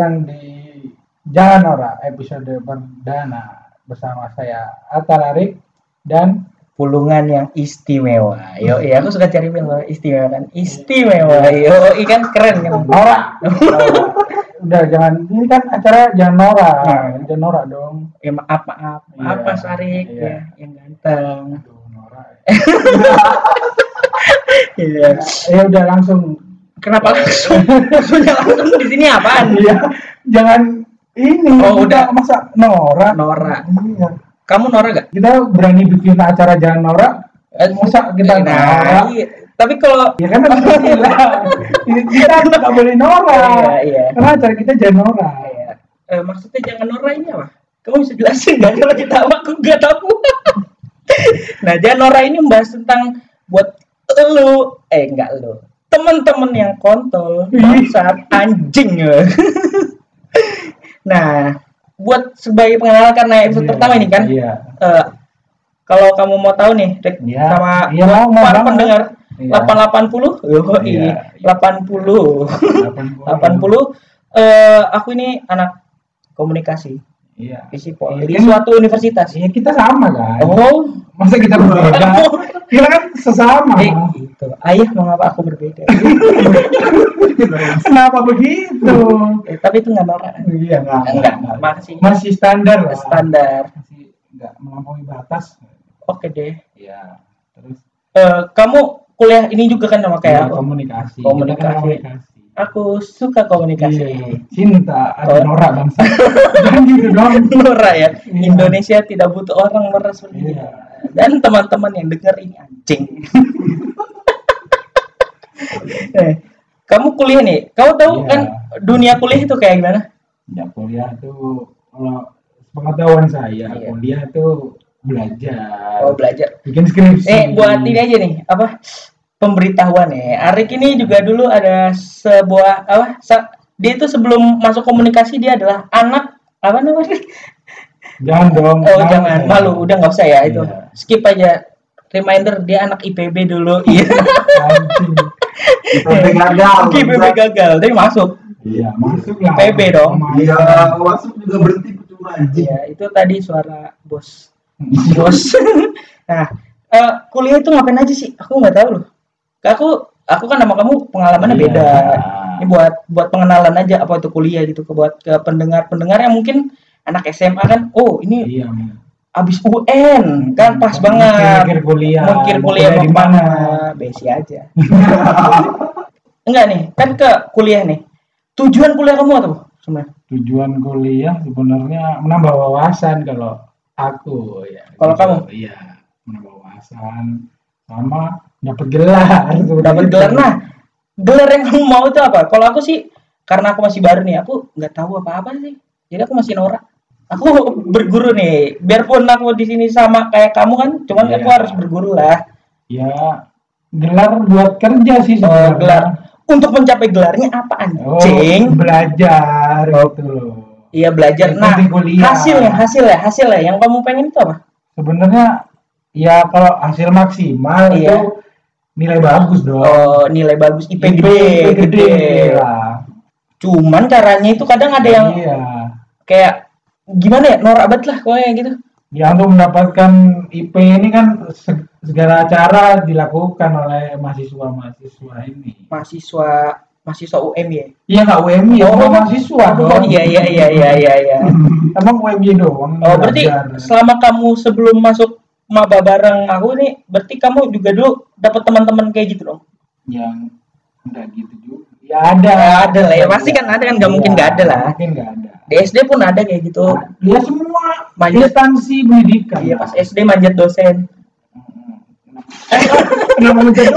datang di Jangan Nora episode perdana bersama saya Atta Larik dan pulungan yang istimewa. Yo, iya aku suka cari film istimewa kan. Istimewa. Yo, ikan keren kan. Nora. Udah jangan ini kan acara jangan Nora. Nah. Jangan Nora dong. Ya maaf maaf. Iya, Apa Sarik iya. ya yang ganteng. Aduh, Nora. Iya. Ya udah langsung. Kenapa langsung? Maksudnya langsung di sini apaan? Iya. Jangan ini. Oh, udah. masa Nora. Nora. Iya. Kamu Nora gak? Kita berani bikin acara jangan Nora. Masa kita Nora? Nah, iya. Tapi kalau Ya kan harus bilang. kita nggak boleh Nora. Iya, iya. Karena acara kita jangan Nora. Iya. Eh, maksudnya jangan Nora ini apa? Kamu bisa jelasin nggak kalau kita aku nggak tahu. nah, jangan Nora ini membahas tentang buat lu, eh enggak lu, temen-temen yang kontol, bangsat, anjing. nah, buat sebagai pengenalan karena episode Iya, pertama ini kan, Iya. eh, kalau kamu mau tahu nih, Rick, Iya. sama mau, mau para banget. pendengar, Iya. 880, oh Iya, ini, iya. 80. 80. 80 eh aku ini anak komunikasi Iya. Visipol Iya, di kan- suatu universitas. Iya kita sama kan. Oh, Masa kita berbeda? kita kan sesama. eh, itu. Ayah mengapa aku berbeda? Kenapa begitu? eh, tapi itu nggak norak. Iya enggak. Enggak, masih Masih standar lah. standar. Masih enggak melampaui batas. Oke deh. Iya. Terus Eh, kamu kuliah ini juga kan sama kayak aku. komunikasi. Komunikasi. Kan komunikasi. Aku suka komunikasi. Iya. Cinta ada Oh. Nora bangsa. Jangan gitu dong. Nora ya. Iya. Indonesia tidak butuh orang meres seperti Iya. Dan teman-teman yang dengar ini anjing. eh, kamu kuliah nih. Kamu tahu Iya. kan dunia kuliah itu kayak gimana? Ya kuliah tuh kalau pengetahuan saya Iya. kuliah tuh belajar. Oh, belajar. Bikin skripsi. Eh, buat ini aja nih, apa pemberitahuan ya. Arik ini juga dulu ada sebuah apa? sa- dia itu sebelum masuk komunikasi dia adalah anak apa namanya? Jangan dong. Oh, jangan malu, udah nggak usah ya itu. Iya. Skip aja. Reminder dia anak IPB dulu. Iya. IPB gagal. IPB gagal, tapi masuk. Iya, masuk lah. IPB dong. Iya, masuk juga berhenti percuma anjing. Iya, itu tadi suara bos. Bos. nah, eh, kuliah itu ngapain aja sih? Aku nggak tahu loh. Aku aku kan sama kamu pengalamannya Iya. beda. Ini buat buat pengenalan aja apa itu kuliah gitu ke buat ke pendengar-pendengar yang mungkin anak SMA kan, oh ini Iya. abis UN kan pas Mikir- banget. mikir kuliah. Mikir kuliah mau di mana? ke mana? Besi aja. Enggak nih, kan ke kuliah nih. Tujuan kuliah kamu apa tuh sebenarnya? Tujuan kuliah sebenarnya menambah wawasan kalau aku ya. Kalau Gitu. kamu? Iya, menambah wawasan sama dapat gelar. Dapat Gitu. gelar. Nah, gelar yang kamu mau itu apa? Kalau aku sih karena aku masih baru nih, aku nggak tahu apa-apa sih. Jadi aku masih norak. Aku berguru nih. Biarpun aku di sini sama kayak kamu kan, cuman Iya. aku harus berguru lah. Ya, gelar buat kerja sih Oh, sebenarnya. gelar. Untuk mencapai gelarnya apa Oh, anjing? belajar gitu loh. Iya belajar. Nah, kuliah. hasilnya, hasilnya, hasilnya. Yang kamu pengen itu apa? Sebenarnya ya kalau hasil maksimal Iya. itu nilai bagus dong. Oh, nilai bagus, IP IP gede, gede. lah. Cuman caranya itu kadang ada yang Iya. kayak gimana ya, norak banget lah pokoknya gitu. Ya untuk mendapatkan IP ini kan se- segala cara dilakukan oleh mahasiswa-mahasiswa ini. Mahasiswa mahasiswa UM ya. Iya nggak UMY ya, Oh, oh, mahasiswa Oh dong. iya iya iya iya iya iya. Emang UMY doang. Oh berarti belajar. selama kamu sebelum masuk maba bareng aku nih, berarti kamu juga dulu dapat teman-teman kayak gitu dong? yang enggak gitu juga. Ya ada. Ya, ada lah ya, pasti kan ada kan, nggak mungkin Iya, nggak ada lah. Mungkin nggak ada. Di SD pun ada kayak gitu. Ya semua Manjat. instansi pendidikan. Iya pas SD manjat dosen. Kenapa menjadi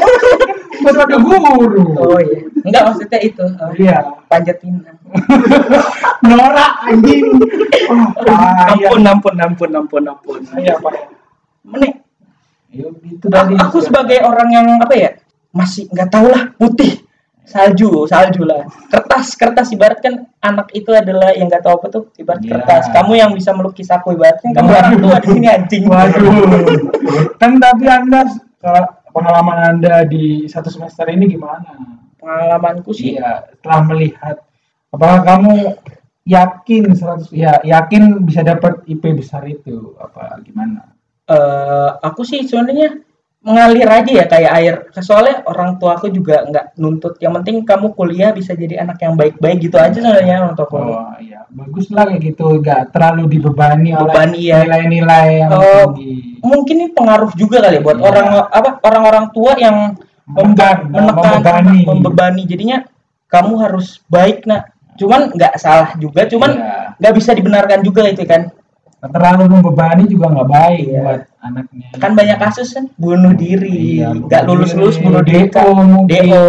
Buat ada guru. Oh iya. Enggak maksudnya itu. eh, Iya. panjat pinang. Norak anjing. Oh. Ampun ampun ampun ampun ampun. Iya, Pak. Menik. Ya, itu tadi. Aku sebagai orang yang apa ya masih nggak tahu lah putih salju salju lah kertas kertas ibarat kan anak itu adalah yang nggak tahu apa tuh ibarat Iya. kertas kamu yang bisa melukis aku ibaratnya kamu Waduh. orang tua di sini anjing Waduh. kan tapi Anda kalau pengalaman Anda di satu semester ini gimana? pengalamanku sih Iya, setelah melihat apakah kamu yakin 100 ya yakin bisa dapat IP besar itu apa gimana eh aku sih sebenarnya mengalir aja ya kayak air. Soalnya orang tua aku juga nggak nuntut. Yang penting kamu kuliah bisa jadi anak yang baik-baik gitu aja sebenarnya orang tua aku. oh iya bagus lah kayak gitu nggak terlalu dibebani Bebani, oleh ya. nilai-nilai yang Oh, tinggi Mungkin ini pengaruh juga kali ya buat Iya. orang apa orang-orang tua yang menekan menekan membebani membebani. Jadinya kamu harus baik nak. Cuman nggak salah juga. Cuman Iya. nggak bisa dibenarkan juga itu kan. Terlalu membebani juga nggak baik Iya. buat anaknya Kan banyak kasus kan bunuh diri, Iya, nggak bunuh lulus-lulus diri, bunuh diri. DO. DO.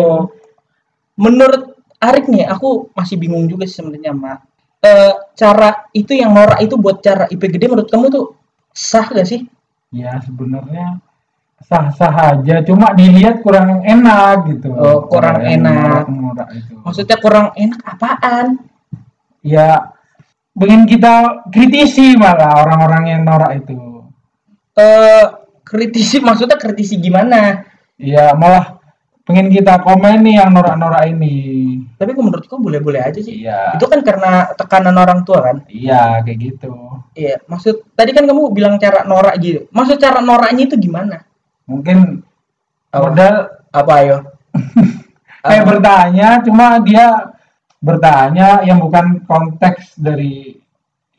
Menurut Arik nih, aku masih bingung juga sih sebenarnya, Mak. Eh, cara itu yang norak itu buat cara IP gede menurut kamu tuh sah gak sih? ya sebenarnya sah-sah aja cuma dilihat kurang enak gitu Oh, kurang Kalau yang enak. norak-norak itu Maksudnya kurang enak apaan? ya pengen kita kritisi malah orang-orang yang norak itu Eh, kritisi maksudnya kritisi gimana? ya malah pengen kita komen nih yang norak-norak ini Tapi menurutku boleh-boleh aja sih. iya Itu kan karena tekanan orang tua kan? iya kayak gitu Iya, maksud tadi kan kamu bilang cara norak gitu. Maksud cara noraknya itu gimana? mungkin Apa? modal Apa ayo? kayak bertanya cuma dia bertanya yang bukan konteks dari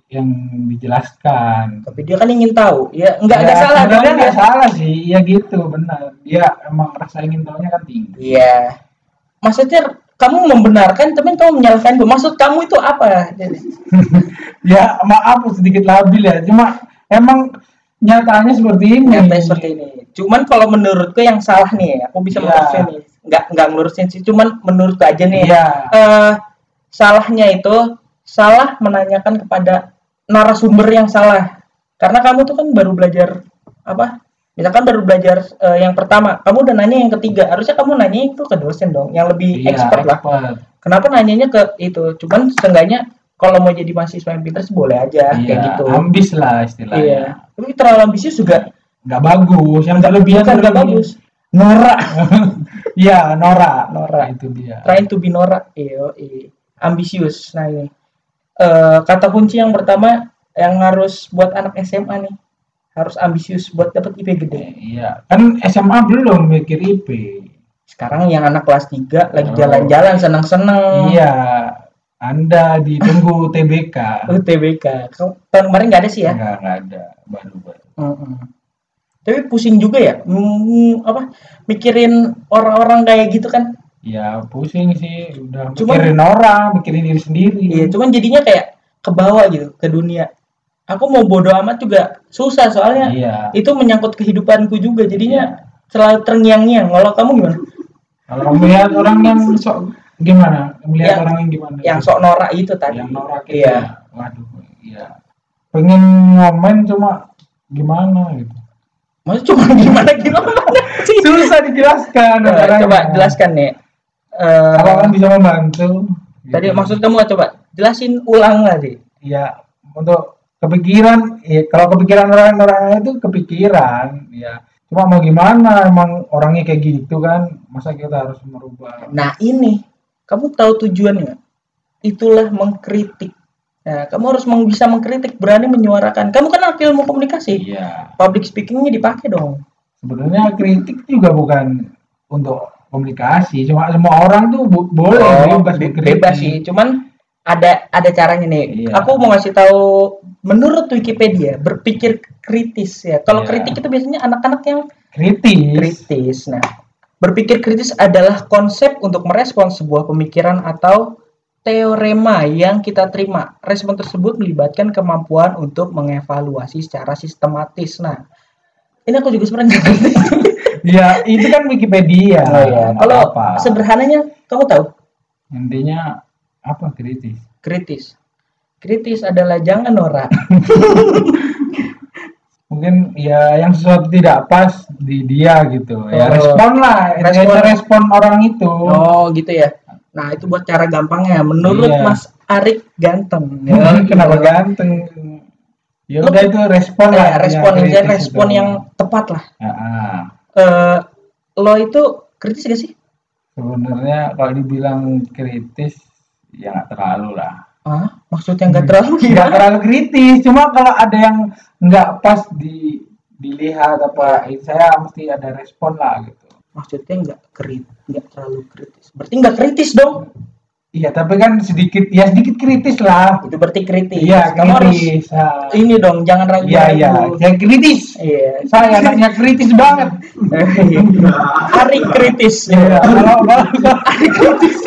yang dijelaskan. Tapi dia kan ingin tahu. Ya nggak Ya, salah sebenarnya dong nggak dia. salah sih. Ya gitu benar. Dia emang rasa ingin tahunya kan tinggi. Iya. Maksudnya kamu membenarkan tapi kamu menyalahkan maksud kamu itu apa? Jadi, ya maaf sedikit labil ya. Cuma emang nyatanya seperti ini. Nyata seperti ini. Cuman kalau menurutku yang salah nih aku bisa melurusin nih nggak nggak ngelurusin sih. Cuman menurutku aja nih. Iya. eh, salahnya itu salah menanyakan kepada narasumber yang salah karena kamu tuh kan baru belajar apa misalkan baru belajar eh, yang pertama kamu udah nanya yang ketiga harusnya kamu nanya itu ke dosen dong yang lebih Iya, expert lah expert. kenapa nanyanya ke itu cuman setengahnya kalau mau jadi mahasiswa yang pintar sih boleh aja Iya, kayak gitu ambis lah istilahnya iya tapi terlalu ambisius juga nggak bagus yang berlebihan nggak bagus norak Iya, Nora. Nora. Itu dia. trying to be norak iya iya. Ambisius nah ini Eh, kata kunci yang pertama yang harus buat anak SMA nih harus ambisius buat dapat IP gede Eh, Iya, kan SMA belum mikir IP. sekarang yang anak kelas 3 lagi Oh. jalan-jalan seneng-seneng Iya, Anda ditunggu TBK. UTBK Kau- tahun kemarin nggak ada sih ya Enggak, enggak ada baru-baru. Mm-mm. Tapi pusing juga ya, hmm, apa mikirin orang-orang kayak gitu kan? Ya pusing sih, udah Cuman- mikirin orang, mikirin diri sendiri. Iya, cuman jadinya kayak ke bawah gitu ke dunia. Aku mau bodo amat juga susah soalnya Iya. itu menyangkut kehidupanku juga. Jadinya selalu terngiang-ngiang. Kalau kamu gimana? Kalau melihat orang yang sok gimana? Melihat Yang- orang yang gimana? Yang sok norak itu tadi. yang norak itu. Iya. ya. Waduh, iya. Pengen ngomen cuma gimana gitu. Maksudnya cuma gimana gimana sih? Susah dijelaskan. Caranya. coba jelaskan nih. Eh, Apa kan bisa membantu? tadi Gitu. maksud kamu coba jelasin ulang lagi. ya untuk kepikiran ya kalau kepikiran orang-orang itu kepikiran ya cuma mau gimana emang orangnya kayak gitu kan masa kita harus merubah Nah ini, kamu tahu tujuannya? Itulah mengkritik. Nah, kamu harus meng- bisa mengkritik, berani menyuarakan. Kamu kan ilmu komunikasi, iya public speakingnya dipakai dong. sebenarnya kritik juga bukan untuk komunikasi cuma semua orang tuh boleh Oh, bebas be- berkritik. bebas sih. Cuman ada ada caranya nih. Iya. Aku mau ngasih tahu menurut Wikipedia berpikir kritis ya. Kalau Iya. kritik itu biasanya anak-anak yang kritis kritis. Nah, berpikir kritis adalah konsep untuk merespons sebuah pemikiran atau teorema yang kita terima. Respon tersebut melibatkan kemampuan untuk mengevaluasi secara sistematis. Nah, ini aku juga sebenarnya ngerti. ya itu kan Wikipedia Oh iya. nggak Kalau apa sederhananya, kamu tahu intinya apa kritis kritis. Kritis adalah jangan norak. mungkin ya yang sesuatu tidak pas di dia gitu ya Oh. respon lah Respon. respon respon orang itu Oh, gitu ya. Nah, itu buat cara gampangnya. Menurut Iya. Mas Arik ganteng. kenapa ganteng ya udah itu respon Ya, lah respon kritis respon yang tepat lah. Ya, ah. Eh lo itu kritis gak sih? sebenarnya kalau dibilang kritis ya nggak terlalu lah. Ah maksudnya nggak terlalu nggak gimana? terlalu kritis. Cuma kalau ada yang nggak pas di dilihat apa eh, saya mesti ada respon lah gitu. Maksudnya nggak kritis nggak terlalu kritis. Berarti nggak kritis dong iya tapi kan sedikit ya sedikit kritis lah. Itu berarti kritis. Iya kamu harus kritis Ah. ini dong jangan ragu iya iya saya kritis. Iya. Saya anaknya kritis banget. Hari kritis. Iya, kalau hari kritis.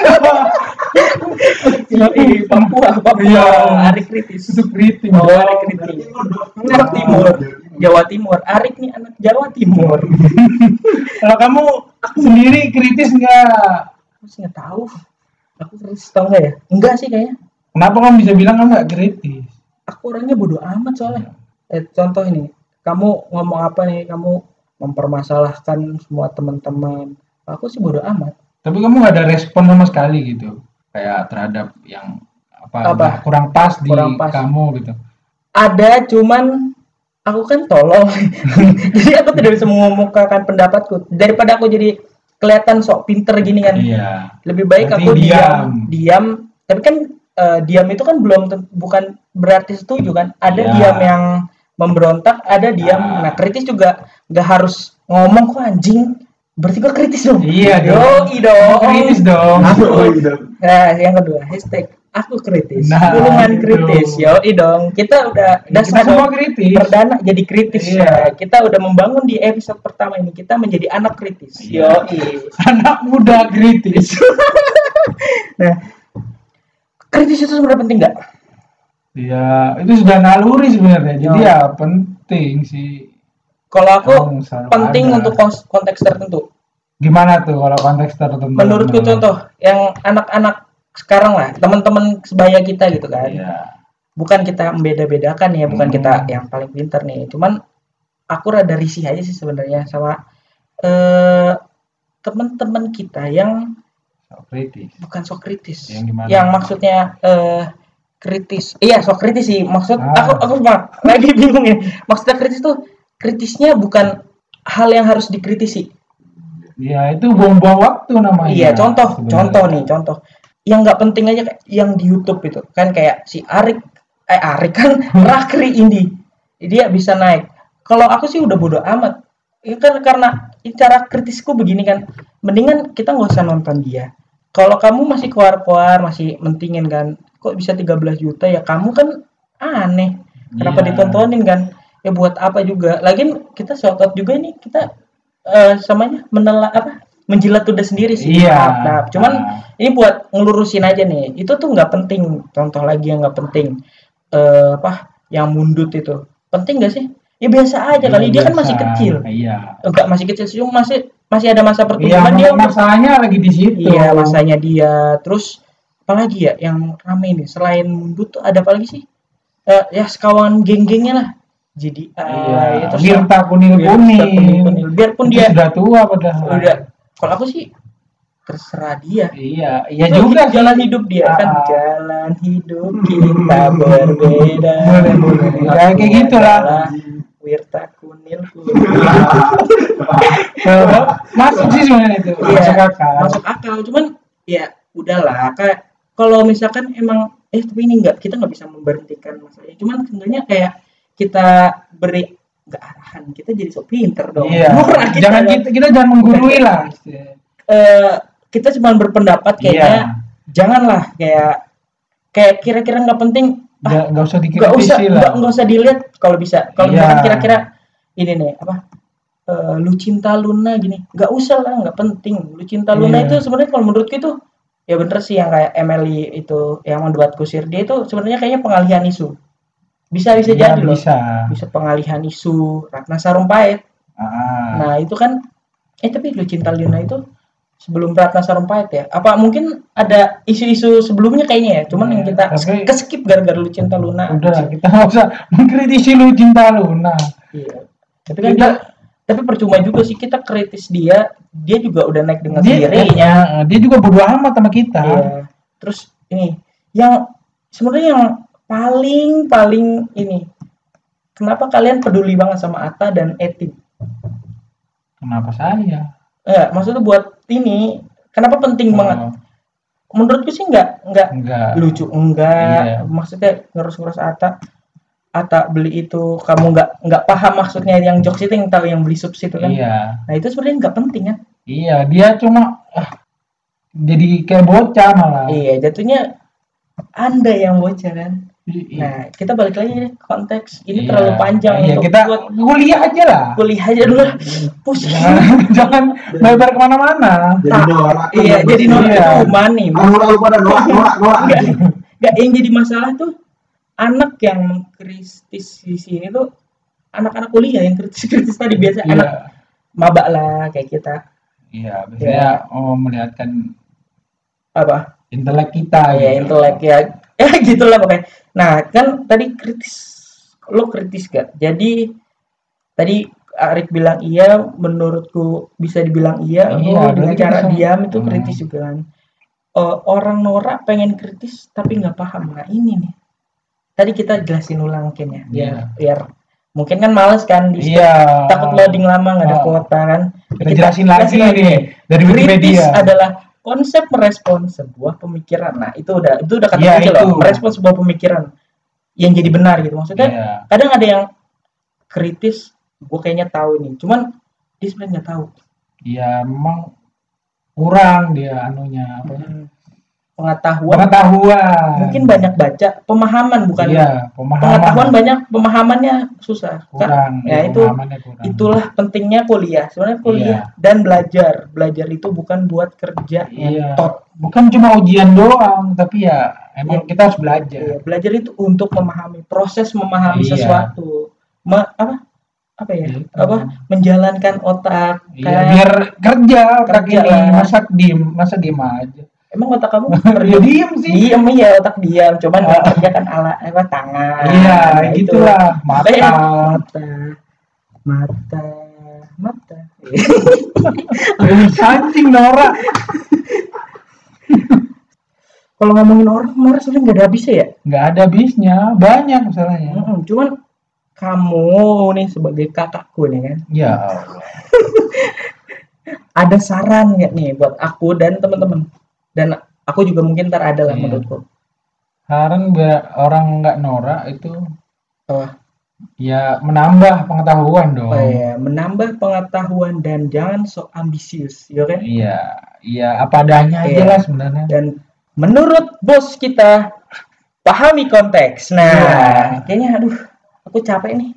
Yoi, Papua Papua Iya. hari kritis. Itu kritis. Oh hari kritis. Anak timur. Jawa Timur. Arik nih anak Jawa Timur. Kalau kamu sendiri kritis nggak? Aku sih nggak tahu aku kritis tau nggak ya. Enggak sih kayaknya. Kenapa kamu bisa bilang kamu nggak kritis? Aku orangnya bodoh amat soalnya. Eh, contoh ini. Kamu ngomong apa nih? Kamu mempermasalahkan semua teman-teman. Aku sih bodoh amat. Tapi kamu nggak ada respon sama sekali gitu. Kayak terhadap yang apa, Apa? kurang pas di Kurang pas. kamu gitu. Ada cuman aku kan tolong. Jadi aku tidak bisa mengemukakan pendapatku daripada aku jadi kelihatan sok pinter gini kan. Iya. Lebih baik Berarti aku diam. diam. diam. Tapi kan eh, diam itu kan belum bukan berarti setuju kan? Ada Iya. diam yang memberontak ada diam. Ah. nah kritis juga nggak harus ngomong kok anjing? Berarti gua kritis dong. Iya dong. dong. Kritis dong. Nah yang kedua hashtag aku kritis Nah, gulungan itu. kritis yo dong kita udah kita dasar semua dong. kritis perdana jadi kritis Iya. ya. Kita udah membangun di episode pertama ini kita menjadi anak kritis. Iya. Yo, anak muda kritis Nah, kritis itu sebenarnya penting nggak? ya itu sudah naluri sebenarnya jadi ya penting sih Kalau aku selalu penting ada. untuk konteks tertentu. gimana tuh kalau konteks tertentu Menurutku Menurut- contoh yang anak-anak sekarang lah, teman-teman sebaya kita gitu kan. iya Bukan kita membeda-bedakan ya, bukan Hmm. kita yang paling pintar nih. Cuman aku rada risih aja sih sebenarnya sama eh teman-teman kita yang so kritis bukan sok kritis. Yang gimana? Yang maksudnya eh kritis. Iya, sok kritis sih. Maksud Ah. aku aku cuma lagi bingung ya. Maksudnya kritis tuh kritisnya bukan hal yang harus dikritisi. ya itu buang-buang waktu namanya iya, contoh, sebenarnya. contoh nih, contoh. Yang nggak penting aja yang di YouTube itu. Kan kayak si Arik eh Arik kan Rakri Indi. Dia bisa naik. Kalau aku sih udah bodo amat. Ya kan karena cara kritisku begini kan. Mendingan kita nggak usah nonton dia. Kalau kamu masih keluar-keluar, masih mentingin kan, kok bisa 13 juta ya kamu kan aneh. Kenapa Iya. ditontonin kan? Ya buat apa juga? Lagian kita shout out juga nih kita eh samanya menela apa? Menjilat udah sendiri sih. Iya. Maaf, maaf. Cuman Nah. ini buat ngelurusin aja nih. Itu tuh nggak penting. Contoh lagi yang nggak penting. Eh apa? Yang mundut itu. Penting nggak sih? Ya biasa aja kali. Dia kan Biasa. masih kecil. iya Enggak masih kecil sih, masih masih ada masa Iya, pertumbuhan dia. untuk- masanya lagi di situ. Iya, masanya dia. Terus apalagi ya yang rame nih selain mundut tuh ada apa lagi sih? Eh, ya sekawan geng-gengnya lah. Jadi Iya, itu Wirta kunil kuning. Biarpun Itu dia sudah tua padahal. udah kalau aku sih terserah dia. Iya, iya juga jalan sih. hidup dia kan Ah. jalan hidup kita berbeda. Boleh, boleh. Ya, kayak gitulah. Wirta kunil. Eh, Masuk sih sebenarnya itu. Iya, Masuk akal. masuk akal cuman ya udahlah kayak kalau misalkan emang eh tapi ini enggak kita nggak bisa memberhentikan masalahnya cuman sebenarnya kayak kita beri nggak arahan kita jadi sok pinter dong Iya. Murah kita Jangan dong. kita, kita jangan menggurui lah. Eh, kita cuma berpendapat kayaknya Iya. janganlah kayak kayak kira-kira nggak penting ah, Nggak usah nggak usah nggak usah dilihat kalau bisa kalau Iya. misalkan kira-kira ini nih apa eh, lu cinta Luna gini nggak usah lah nggak penting lu cinta Luna Iya. itu sebenarnya kalau menurutku itu ya bener sih yang kayak Emily itu yang membuat kusir dia itu sebenarnya kayaknya pengalihan isu bisa bisa Iya, jadi loh bisa. bisa pengalihan isu Ratna Sarumpait Ah. nah itu kan eh tapi lu cinta Luna itu sebelum Ratna Sarumpait ya apa mungkin ada isu-isu sebelumnya kayaknya ya cuman yang kita Tapi- keskip gara-gara lu cinta Luna Udah lah, kita nggak usah mengkritisi lu cinta Luna. Iya. Tapi kan Kita- dia, tapi percuma juga sih kita kritis dia, dia juga udah naik dengan Dia, sendirinya. dia juga bodo amat sama kita. Iya. Terus ini yang sebenarnya yang paling paling ini kenapa kalian peduli banget sama Ata dan Eti? Kenapa saya? Eh, maksudnya buat ini kenapa penting banget? Oh. menurutku sih nggak nggak enggak lucu enggak Iya. maksudnya ngurus-ngurus Ata Ata beli itu kamu nggak nggak paham maksudnya yang jokes itu yang tahu yang beli subs itu kan iya nah itu sebenarnya nggak penting kan iya dia cuma ah, jadi kayak bocah malah iya jatuhnya anda yang bocah kan. Nah kita balik lagi nih konteks. Ini Iya. terlalu panjang iya untuk kita buat kuliah aja lah. kuliah aja dulu lah. pusing jangan jangan lebar ke mana-mana. Jadi norak. iya jadi norak Iya. itu humani Lalu lalu pada norak norak norak. Enggak, enggak yang jadi masalah tuh anak yang kritis di sini tuh anak-anak kuliah yang kritis-kritis tadi. Biasa iya anak maba lah kayak kita. Iya biasanya oh melihatkan apa? intelek kita ya gitu. intelek ya. Ya gitulah pokoknya nah kan tadi kritis. Lo kritis gak jadi tadi Arik bilang iya menurutku bisa dibilang iya Iya, dengan cara bisa. diam itu Hmm. kritis juga kan. Eh, orang norak pengen kritis tapi nggak paham. Nah ini nih. Tadi kita jelasin ulang mungkin ya biar Iya. biar mungkin kan males kan di iya. takut loading lama nggak ada Oh. kuota kan. Kita jelasin lagi nih dari kritis Wikipedia adalah konsep merespon sebuah pemikiran. Nah, itu udah itu udah kata kunci loh, merespon sebuah pemikiran yang jadi benar gitu. Maksudnya Iya. kadang ada yang kritis, gue kayaknya tahu nih, cuman dia sebenarnya nggak tahu. iya memang kurang dia anunya apa ya, Hmm. Pengetahuan pengetahuan mungkin banyak baca, pemahaman bukan iya pemahaman pengetahuan banyak, pemahamannya susah. Kan? kurang Ya, iya, itu- kurang. Itulah pentingnya kuliah. Sebenarnya kuliah dan belajar. Belajar itu bukan buat kerja iya ngentot. bukan cuma ujian doang tapi ya emang Iya. kita harus belajar Iya, belajar itu untuk memahami proses memahami Iya. sesuatu. Me- apa? Apa ya? Gitu. Apa? Menjalankan otak. iya Kayak biar kerja otak Kerja ini lah. masa diem masa diem aja emang otak kamu ya diem sih? Diam iya otak diam, cuman Ah. kerja kan ala apa tangan. iya Nah, itu. gitulah. Mata. Makanya mata. Mata. Mata. anjing Nora. Kalau ngomongin orang, orang sebenarnya nggak ada habisnya ya. nggak ada habisnya. Banyak masalahnya. Mm-mm, Cuman kamu nih sebagai kakakku nih kan, ya ada saran nggak nih buat aku dan teman-teman dan aku juga mungkin ntar ada lah Iya. menurutku. Biar orang nggak norak itu oh, ya menambah pengetahuan dong. Oh ya menambah pengetahuan dan jangan sok ambisius ya kan? Iya iya apa adanya aja Iya. lah sebenarnya. Dan menurut bos kita pahami konteks. Nah Iya. kayaknya aduh aku capek nih.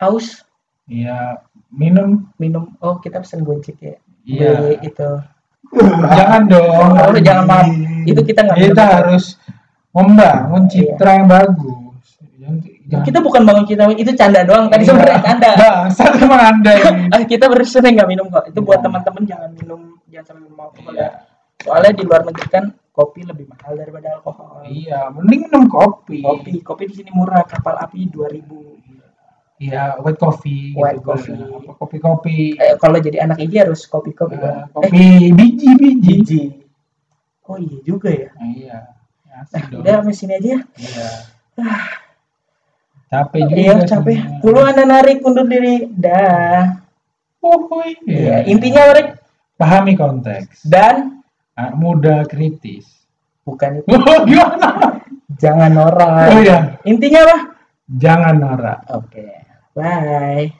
Haus iya minum. Minum. Oh kita pesen gojek ya. Iya. Beli itu jangan dong oh, jangan maaf itu kita nggak kita harus membangun citra yang bagus. Jangan- kita bukan bangun kita itu canda doang. Tadi Iya. sebenarnya canda. Bangsat emang anda ini kita bersering nggak minum kok. Itu buat teman-teman jangan minum jangan sampai minum alkohol ya soalnya di luar negeri kan kopi lebih mahal daripada alkohol. Iya mending minum kopi. Kopi kopi di sini murah. Kapal api 2000 iya white coffee White gitu coffee. apa kopi kopi eh, kalau jadi anak ini harus kopi kopi. Kan eh kopi biji biji. biji. Oh iya juga ya? Iya. Nah Asik dong. udah sampai sini aja ya. Iya. Capek juga iya capek puluhan dan narik undur diri. Dah. Uhuy. Iya, intinya Warik pahami konteks. Dan? Anak muda kritis. Bukan itu. Oh, gimana? Jangan norak. Oh iya. Intinya apa? Jangan norak. Oke Bye.